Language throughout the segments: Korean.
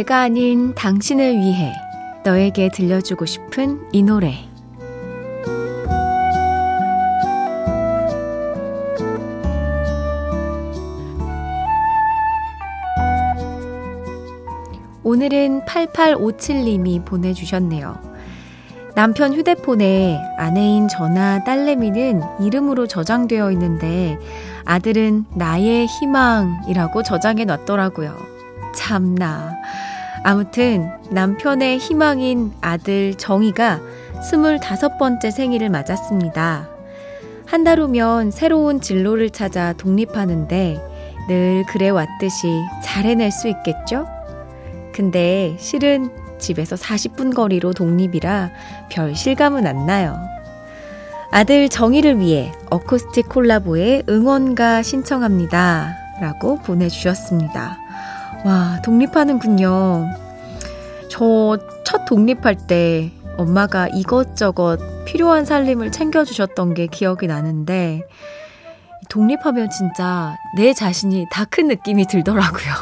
내가 아닌 당신을 위해 너에게 들려주고 싶은 이 노래. 오늘은 8857님이 보내주셨네요. 남편 휴대폰에 아내인 저나 딸내미는 이름으로 저장되어 있는데 아들은 나의 희망이라고 저장해 놨더라고요. 참나. 아무튼 남편의 희망인 아들 정희가 25번째 생일을 맞았습니다. 한 달 후면 새로운 진로를 찾아 독립하는데 늘 그래 왔듯이 잘 해낼 수 있겠죠? 근데 실은 집에서 40분 거리로 독립이라 별 실감은 안 나요. 아들 정희를 위해 어쿠스틱 콜라보의 응원가 신청합니다. 라고 보내주셨습니다. 와, 독립하는군요. 저 첫 독립할 때 엄마가 이것저것 필요한 살림을 챙겨주셨던 게 기억이 나는데, 독립하면 진짜 내 자신이 다 큰 느낌이 들더라고요.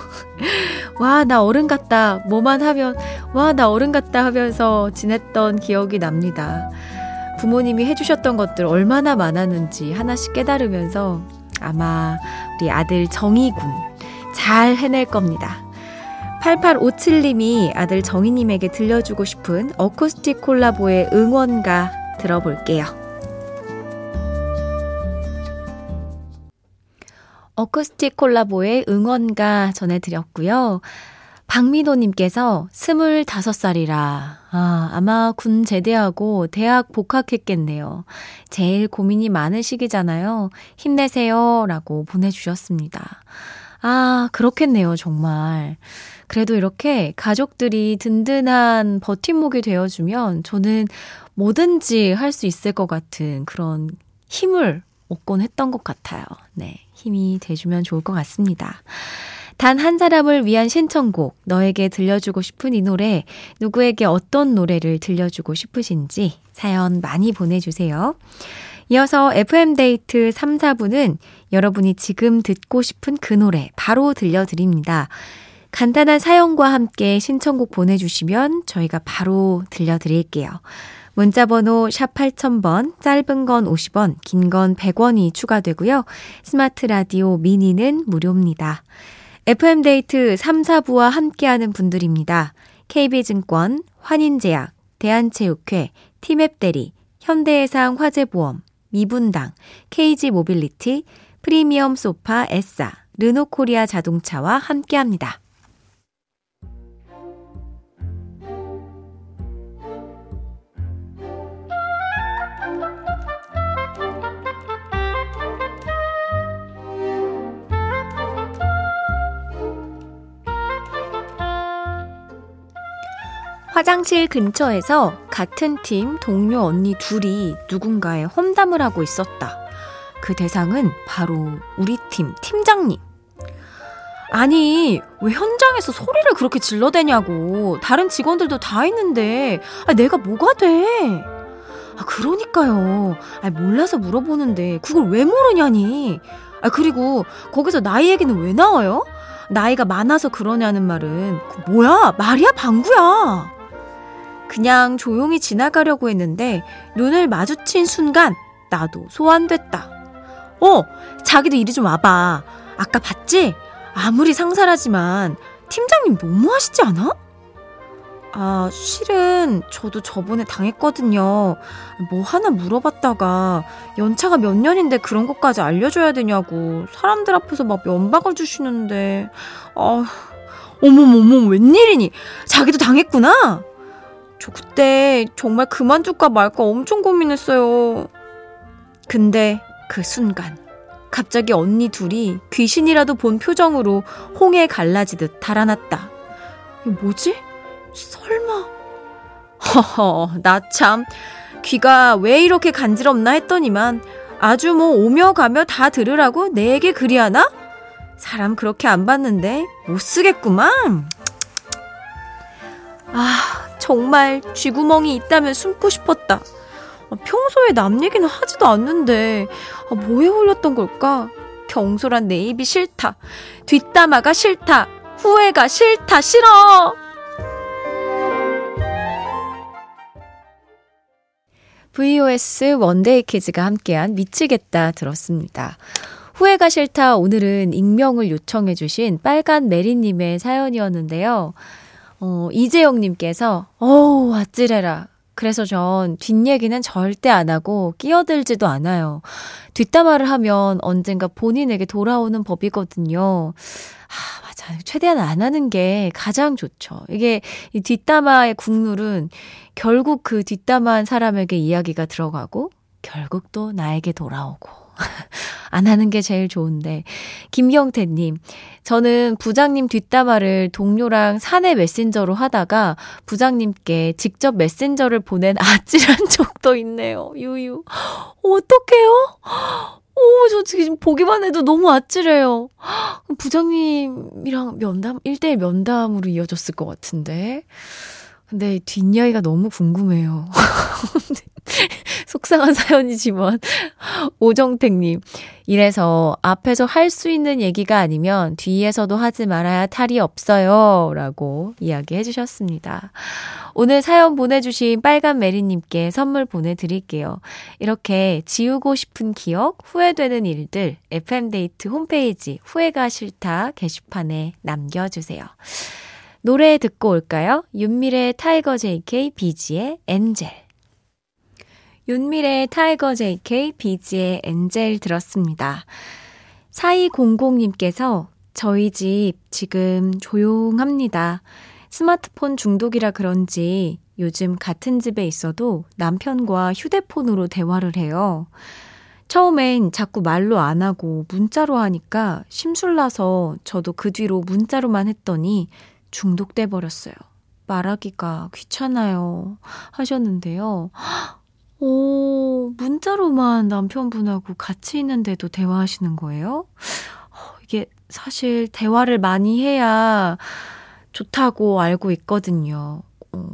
와, 나 어른 같다. 뭐만 하면, 와, 나 어른 같다 하면서 지냈던 기억이 납니다. 부모님이 해주셨던 것들 얼마나 많았는지 하나씩 깨달으면서 아마 우리 아들 정희군 잘 해낼 겁니다. 8857님이 아들 정희님에게 들려주고 싶은 어쿠스틱 콜라보의 응원가 들어볼게요. 어쿠스틱 콜라보의 응원가 전해드렸고요. 박민호님께서 25살이라, 아, 아마 군 제대하고 대학 복학했겠네요. 제일 고민이 많은 시기잖아요. 힘내세요. 라고 보내주셨습니다. 아, 그렇겠네요, 정말. 그래도 이렇게 가족들이 든든한 버팀목이 되어주면 저는 뭐든지 할 수 있을 것 같은 그런 힘을 얻곤 했던 것 같아요. 네. 힘이 돼주면 좋을 것 같습니다. 단 한 사람을 위한 신청곡, 너에게 들려주고 싶은 이 노래, 누구에게 어떤 노래를 들려주고 싶으신지 사연 많이 보내주세요. 이어서 FM데이트 3, 4부는 여러분이 지금 듣고 싶은 그 노래 바로 들려드립니다. 간단한 사연과 함께 신청곡 보내주시면 저희가 바로 들려드릴게요. 문자번호 샵 8000번, 짧은 건 50원, 긴 건 100원이 추가되고요. 스마트 라디오 미니는 무료입니다. FM데이트 3, 4부와 함께하는 분들입니다. KB증권, 환인제약, 대한체육회, 티맵대리, 현대해상 화재보험, 미분당, KG모빌리티, 프리미엄 소파 에싸, 르노코리아 자동차와 함께합니다. 화장실 근처에서 같은 팀 동료 언니 둘이 누군가의 험담을 하고 있었다. 그 대상은 바로 우리 팀 팀장님. 아니, 왜 현장에서 소리를 그렇게 질러대냐고. 다른 직원들도 다 있는데, 아, 내가 뭐가 돼? 아, 그러니까요. 아, 몰라서 물어보는데 그걸 왜 모르냐니. 아, 그리고 거기서 나이 얘기는 왜 나와요? 나이가 많아서 그러냐는 말은 그 뭐야? 말이야, 방구야. 그냥 조용히 지나가려고 했는데 눈을 마주친 순간 나도 소환됐다. 어, 자기도 이리 좀 와봐. 아까 봤지? 아무리 상사라지만 팀장님 너무 하시지 않아? 아, 실은 저도 저번에 당했거든요. 뭐 하나 물어봤다가 연차가 몇 년인데 그런 것까지 알려줘야 되냐고 사람들 앞에서 막 면박을 주시는데 아, 어머머머 웬일이니? 자기도 당했구나. 저 그때 정말 그만둘까 말까 엄청 고민했어요. 근데 그 순간 갑자기 언니 둘이 귀신이라도 본 표정으로 홍해 갈라지듯 달아났다. 뭐지? 설마. 허허, 나 참. 귀가 왜 이렇게 간지럽나 했더니만 아주 뭐 오며 가며 다 들으라고 내 얘기 그리하나? 사람 그렇게 안 봤는데 못 쓰겠구만. 아, 정말 쥐구멍이 있다면 숨고 싶었다. 아, 평소에 남 얘기는 하지도 않는데 아, 뭐에 홀렸던 걸까? 경솔한 내 입이 싫다. 뒷담화가 싫다. 후회가 싫다. 싫어. VOS 먼데이 키즈가 함께한 미치겠다 들었습니다. 후회가 싫다 오늘은 익명을 요청해주신 빨간 메리님의 사연이었는데요. 어, 이재영님께서, 어우, 아찔해라. 그래서 전 뒷얘기는 절대 안 하고 끼어들지도 않아요. 뒷담화를 하면 언젠가 본인에게 돌아오는 법이거든요. 아, 맞아요. 최대한 안 하는 게 가장 좋죠. 이게 이 뒷담화의 국룰은 결국 그 뒷담화한 사람에게 이야기가 들어가고 결국 또 나에게 돌아오고. 안 하는 게 제일 좋은데. 김경태님, 저는 부장님 뒷담화를 동료랑 사내 메신저로 하다가 부장님께 직접 메신저를 보낸 아찔한 적도 있네요. 유유. 어떡해요? 오, 저 지금 보기만 해도 너무 아찔해요. 부장님이랑 면담, 1대1 면담으로 이어졌을 것 같은데. 근데 뒷이야기가 너무 궁금해요. 속상한 사연이지만 오정택님 이래서 앞에서 할 수 있는 얘기가 아니면 뒤에서도 하지 말아야 탈이 없어요 라고 이야기해 주셨습니다. 오늘 사연 보내주신 빨간 메리님께 선물 보내드릴게요. 이렇게 지우고 싶은 기억, 후회되는 일들 FM데이트 홈페이지 후회가 싫다 게시판에 남겨주세요. 노래 듣고 올까요? 윤미래 타이거 JK 비지의 Angel. 윤미래 타이거 JK 비지의 Angel 들었습니다. 4200님께서 저희 집 지금 조용합니다. 스마트폰 중독이라 그런지 요즘 같은 집에 있어도 남편과 휴대폰으로 대화를 해요. 처음엔 자꾸 말로 안 하고 문자로 하니까 심술나서 저도 그 뒤로 문자로만 했더니 중독돼 버렸어요. 말하기가 귀찮아요. 하셨는데요. 오, 문자로만 남편분하고 같이 있는데도 대화하시는 거예요? 어, 이게 사실 대화를 많이 해야 좋다고 알고 있거든요. 어,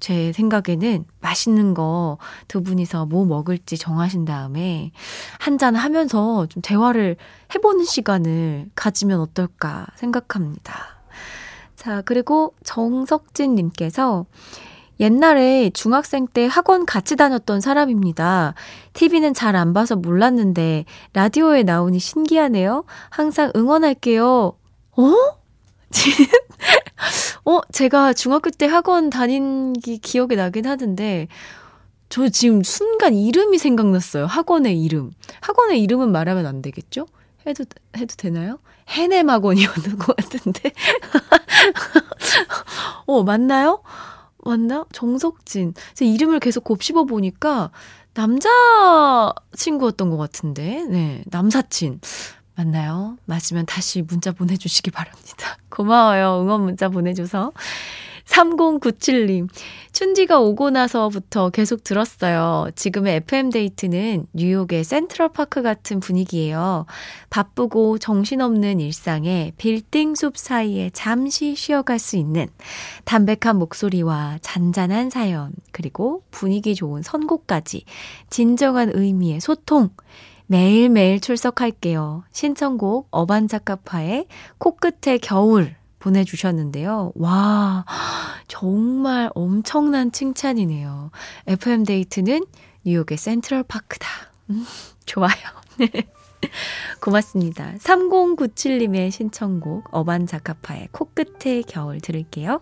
제 생각에는 맛있는 거 두 분이서 뭐 먹을지 정하신 다음에 한잔 하면서 좀 대화를 해보는 시간을 가지면 어떨까 생각합니다. 자, 그리고 정석진님께서 옛날에 중학생 때 학원 같이 다녔던 사람입니다. TV는 잘 안 봐서 몰랐는데 라디오에 나오니 신기하네요. 항상 응원할게요. 어? 어, 제가 중학교 때 학원 다닌 게 기억이 나긴 하던데, 저 지금 순간 이름이 생각났어요. 학원의 이름. 학원의 이름은 말하면 안 되겠죠? 해도, 해도 되나요? 해냄 학원이었는 것 같은데. 어, 맞나요? 맞나? 정석진. 제 이름을 계속 곱씹어 보니까 남자 친구였던 것 같은데. 네, 남사친. 맞나요? 맞으면 다시 문자 보내주시기 바랍니다. 고마워요. 응원 문자 보내줘서. 3097님, 춘디가 오고 나서부터 계속 들었어요. 지금의 FM데이트는 뉴욕의 센트럴파크 같은 분위기예요. 바쁘고 정신없는 일상에 빌딩 숲 사이에 잠시 쉬어갈 수 있는 담백한 목소리와 잔잔한 사연, 그리고 분위기 좋은 선곡까지 진정한 의미의 소통. 매일매일 출석할게요. 신청곡 어반자카파의 코끝의 겨울 보내주셨는데요. 와, 정말 엄청난 칭찬이네요. FM데이트는 뉴욕의 센트럴파크다. 음, 좋아요. 고맙습니다. 3097님의 신청곡 어반자카파의 코끝의 겨울 들을게요.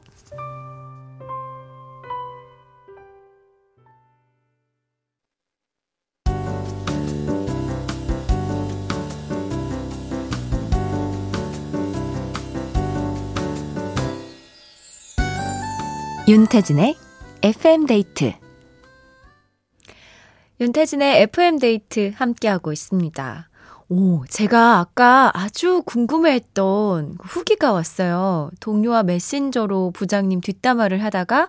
윤태진의 FM데이트 윤태진의 FM데이트 함께하고 있습니다. 오, 제가 아까 아주 궁금해했던 후기가 왔어요. 동료와 메신저로 부장님 뒷담화를 하다가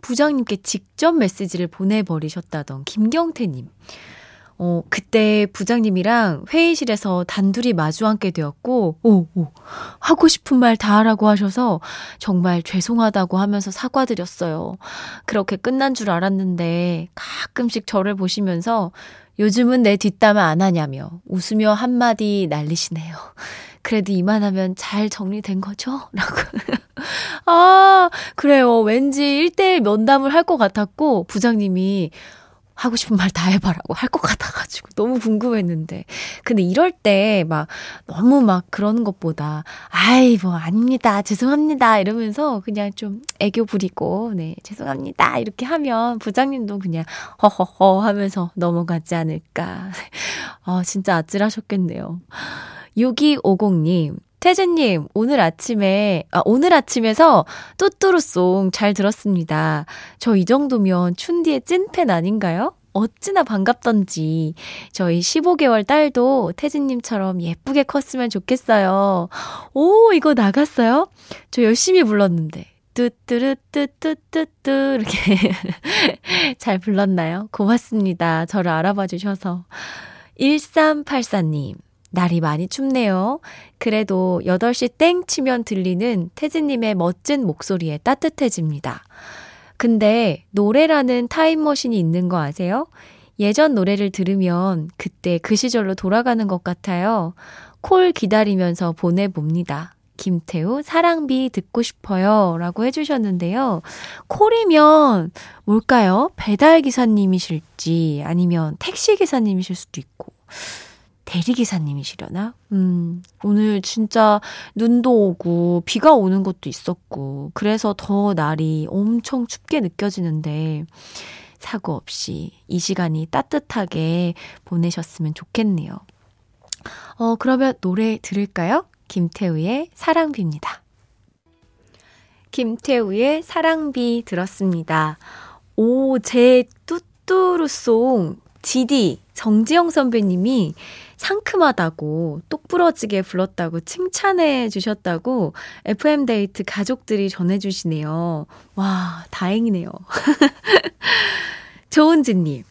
부장님께 직접 메시지를 보내버리셨다던 김경태님. 어, 그때 부장님이랑 회의실에서 단둘이 마주 앉게 되었고, 오, 오, 하고 싶은 말 다 하라고 하셔서 정말 죄송하다고 하면서 사과드렸어요. 그렇게 끝난 줄 알았는데 가끔씩 저를 보시면서 요즘은 내 뒷담화 안 하냐며 웃으며 한마디 날리시네요. 그래도 이만하면 잘 정리된 거죠? 라고. 아, 그래요. 왠지 1대1 면담을 할 것 같았고, 부장님이 하고 싶은 말 다 해봐라고 할 것 같아가지고 너무 궁금했는데. 근데 이럴 때 막 너무 막 그러는 것보다, 아이, 뭐, 아닙니다. 죄송합니다. 이러면서 그냥 좀 애교 부리고, 네, 죄송합니다. 이렇게 하면 부장님도 그냥 허허허 하면서 넘어가지 않을까. 아, 진짜 아찔하셨겠네요. 6250님, 태진님, 오늘 아침에, 아, 오늘 아침에서 뚜뚜루송 잘 들었습니다. 저 이 정도면 춘디의 찐팬 아닌가요? 어찌나 반갑던지. 저희 15개월 딸도 태진님처럼 예쁘게 컸으면 좋겠어요. 오, 이거 나갔어요? 저 열심히 불렀는데. 뚜뚜루뚜뚜뚜뚜 이렇게 잘 불렀나요? 고맙습니다. 저를 알아봐 주셔서. 1384님. 날이 많이 춥네요. 그래도 8시 땡 치면 들리는 태진님의 멋진 목소리에 따뜻해집니다. 근데 노래라는 타임머신이 있는 거 아세요? 예전 노래를 들으면 그때 그 시절로 돌아가는 것 같아요. 콜 기다리면서 보내봅니다. 김태우 사랑비 듣고 싶어요. 라고 해주셨는데요. 콜이면 뭘까요? 배달기사님이실지 아니면 택시기사님이실 수도 있고. 대리기사님이시려나? 음, 오늘 진짜 눈도 오고 비가 오는 것도 있었고, 그래서 더 날이 엄청 춥게 느껴지는데, 사고 없이 이 시간이 따뜻하게 보내셨으면 좋겠네요. 어, 그러면 노래 들을까요? 김태우의 사랑비입니다. 김태우의 사랑비 들었습니다. 오, 제 뚜뚜루송 GD 정지영 선배님이 상큼하다고 똑부러지게 불렀다고 칭찬해 주셨다고 FM데이트 가족들이 전해주시네요. 와, 다행이네요. 조은지님.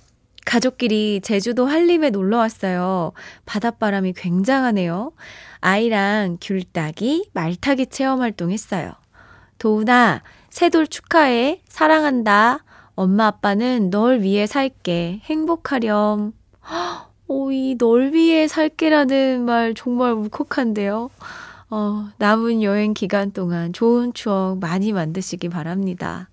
가족끼리 제주도 한림에 놀러 왔어요. 바닷바람이 굉장하네요. 아이랑 귤 따기, 말 타기 체험 활동 했어요. 도훈아, 새돌 축하해. 사랑한다. 엄마 아빠는 널 위해 살게. 행복하렴. 오, 이널 위해 살게라는 말 정말 울컥한데요. 어, 남은 여행 기간 동안 좋은 추억 많이 만드시기 바랍니다.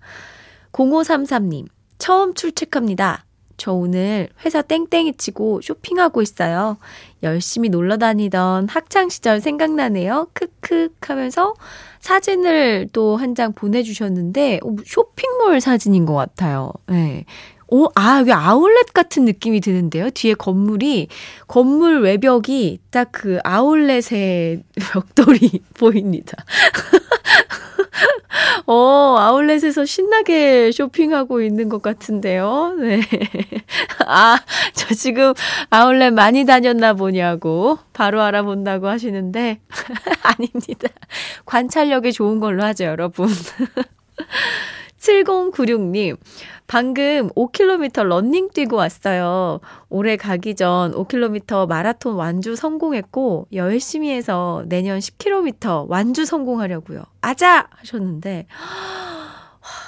0533님, 처음 출첵합니다. 저 오늘 회사 땡땡이 치고 쇼핑하고 있어요. 열심히 놀러 다니던 학창시절 생각나네요. 크크 하면서 사진을 또 한 장 보내주셨는데, 어, 쇼핑몰 사진인 것 같아요. 네. 오, 아, 여기 아울렛 같은 느낌이 드는데요. 뒤에 건물이, 건물 외벽이 딱 그 아울렛의 벽돌이 보입니다. 어, 아울렛에서 신나게 쇼핑하고 있는 것 같은데요. 네. 아, 저 지금 아울렛 많이 다녔나 보냐고 바로 알아본다고 하시는데, 아닙니다. 관찰력이 좋은 걸로 하죠, 여러분. 7096님, 방금 5km 런닝 뛰고 왔어요. 올해 가기 전 5km 마라톤 완주 성공했고, 열심히 해서 내년 10km 완주 성공하려고요. 아자! 하셨는데,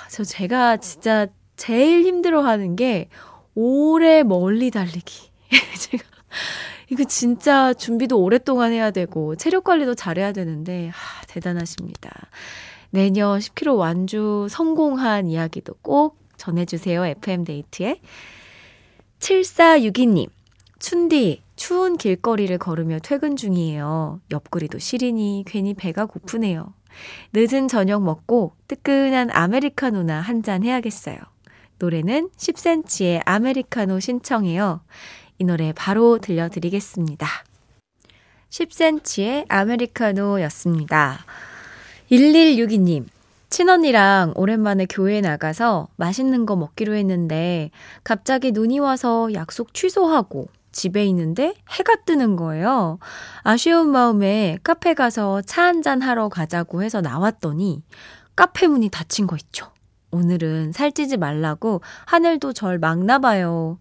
저 제가 진짜 제일 힘들어 하는 게, 오래 멀리 달리기. 제가, 이거 진짜 준비도 오랫동안 해야 되고, 체력 관리도 잘해야 되는데, 하, 대단하십니다. 내년 10km 완주 성공한 이야기도 꼭 전해주세요. FM데이트에. 7462님, 춘디, 추운 길거리를 걸으며 퇴근 중이에요. 옆구리도 시리니 괜히 배가 고프네요. 늦은 저녁 먹고 뜨끈한 아메리카노나 한 잔 해야겠어요. 노래는 10cm의 아메리카노 신청해요. 이 노래 바로 들려드리겠습니다. 10cm의 아메리카노였습니다. 1162님, 친언니랑 오랜만에 교회에 나가서 맛있는 거 먹기로 했는데 갑자기 눈이 와서 약속 취소하고 집에 있는데 해가 뜨는 거예요. 아쉬운 마음에 카페 가서 차 한잔 하러 가자고 해서 나왔더니 카페 문이 닫힌 거 있죠. 오늘은 살찌지 말라고 하늘도 절 막나 봐요.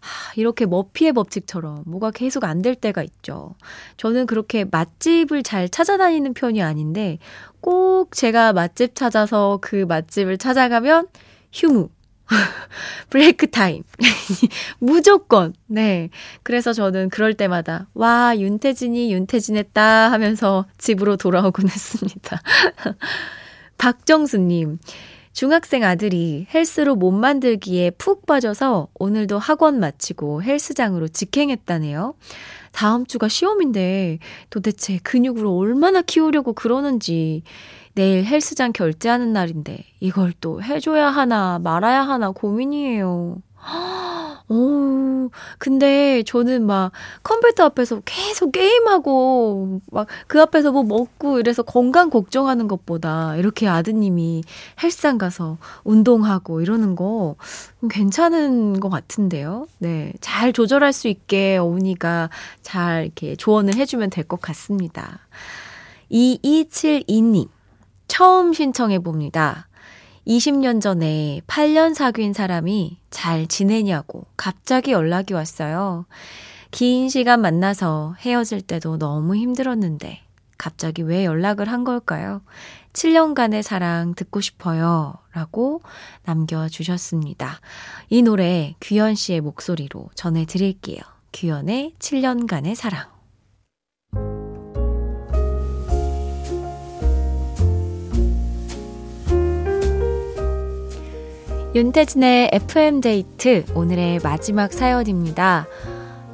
하, 이렇게 머피의 법칙처럼 뭐가 계속 안 될 때가 있죠. 저는 그렇게 맛집을 잘 찾아다니는 편이 아닌데 꼭 제가 맛집 찾아서 그 맛집을 찾아가면 휴무. 브레이크 타임. 무조건. 네. 그래서 저는 그럴 때마다, 와, 윤태진이 윤태진했다 하면서 집으로 돌아오곤 했습니다. 박정수님, 중학생 아들이 헬스로 몸 만들기에 푹 빠져서 오늘도 학원 마치고 헬스장으로 직행했다네요. 다음 주가 시험인데 도대체 근육을 얼마나 키우려고 그러는지 내일 헬스장 결제하는 날인데 이걸 또 해줘야 하나 말아야 하나 고민이에요. 오, 근데 저는 막 컴퓨터 앞에서 계속 게임하고 막 그 앞에서 뭐 먹고 이래서 건강 걱정하는 것보다 이렇게 아드님이 헬스장 가서 운동하고 이러는 거 괜찮은 것 같은데요. 네. 잘 조절할 수 있게 어머니가 잘 이렇게 조언을 해주면 될 것 같습니다. 2272님, 처음 신청해 봅니다. 20년 전에 8년 사귄 사람이 잘 지내냐고 갑자기 연락이 왔어요. 긴 시간 만나서 헤어질 때도 너무 힘들었는데 갑자기 왜 연락을 한 걸까요? 7년간의 사랑 듣고 싶어요. 라고 남겨주셨습니다. 이 노래 규현 씨의 목소리로 전해드릴게요. 규현의 7년간의 사랑. 윤태진의 FM데이트 오늘의 마지막 사연입니다.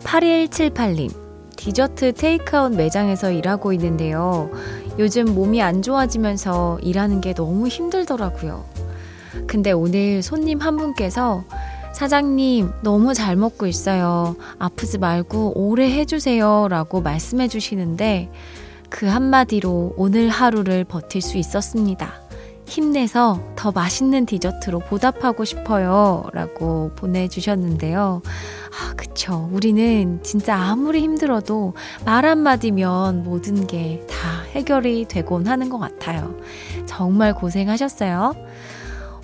8178님, 디저트 테이크아웃 매장에서 일하고 있는데요. 요즘 몸이 안 좋아지면서 일하는 게 너무 힘들더라고요. 근데 오늘 손님 한 분께서 사장님, 너무 잘 먹고 있어요. 아프지 말고 오래 해주세요. 라고 말씀해 주시는데 그 한마디로 오늘 하루를 버틸 수 있었습니다. 힘내서 더 맛있는 디저트로 보답하고 싶어요. 라고 보내주셨는데요. 아, 그쵸. 우리는 진짜 아무리 힘들어도 말 한마디면 모든 게 다 해결이 되곤 하는 것 같아요. 정말 고생하셨어요.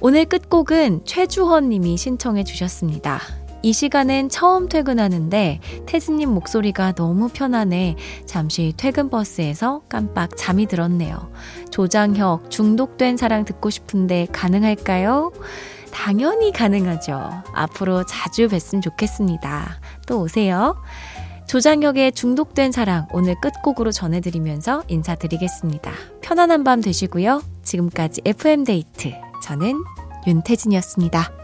오늘 끝곡은 최주헌 님이 신청해 주셨습니다. 이 시간엔 처음 퇴근하는데 태진님 목소리가 너무 편하네. 잠시 퇴근 버스에서 깜빡 잠이 들었네요. 조장혁, 중독된 사랑 듣고 싶은데 가능할까요? 당연히 가능하죠. 앞으로 자주 뵀으면 좋겠습니다. 또 오세요. 조장혁의 중독된 사랑 오늘 끝곡으로 전해드리면서 인사드리겠습니다. 편안한 밤 되시고요. 지금까지 FM데이트. 저는 윤태진이었습니다.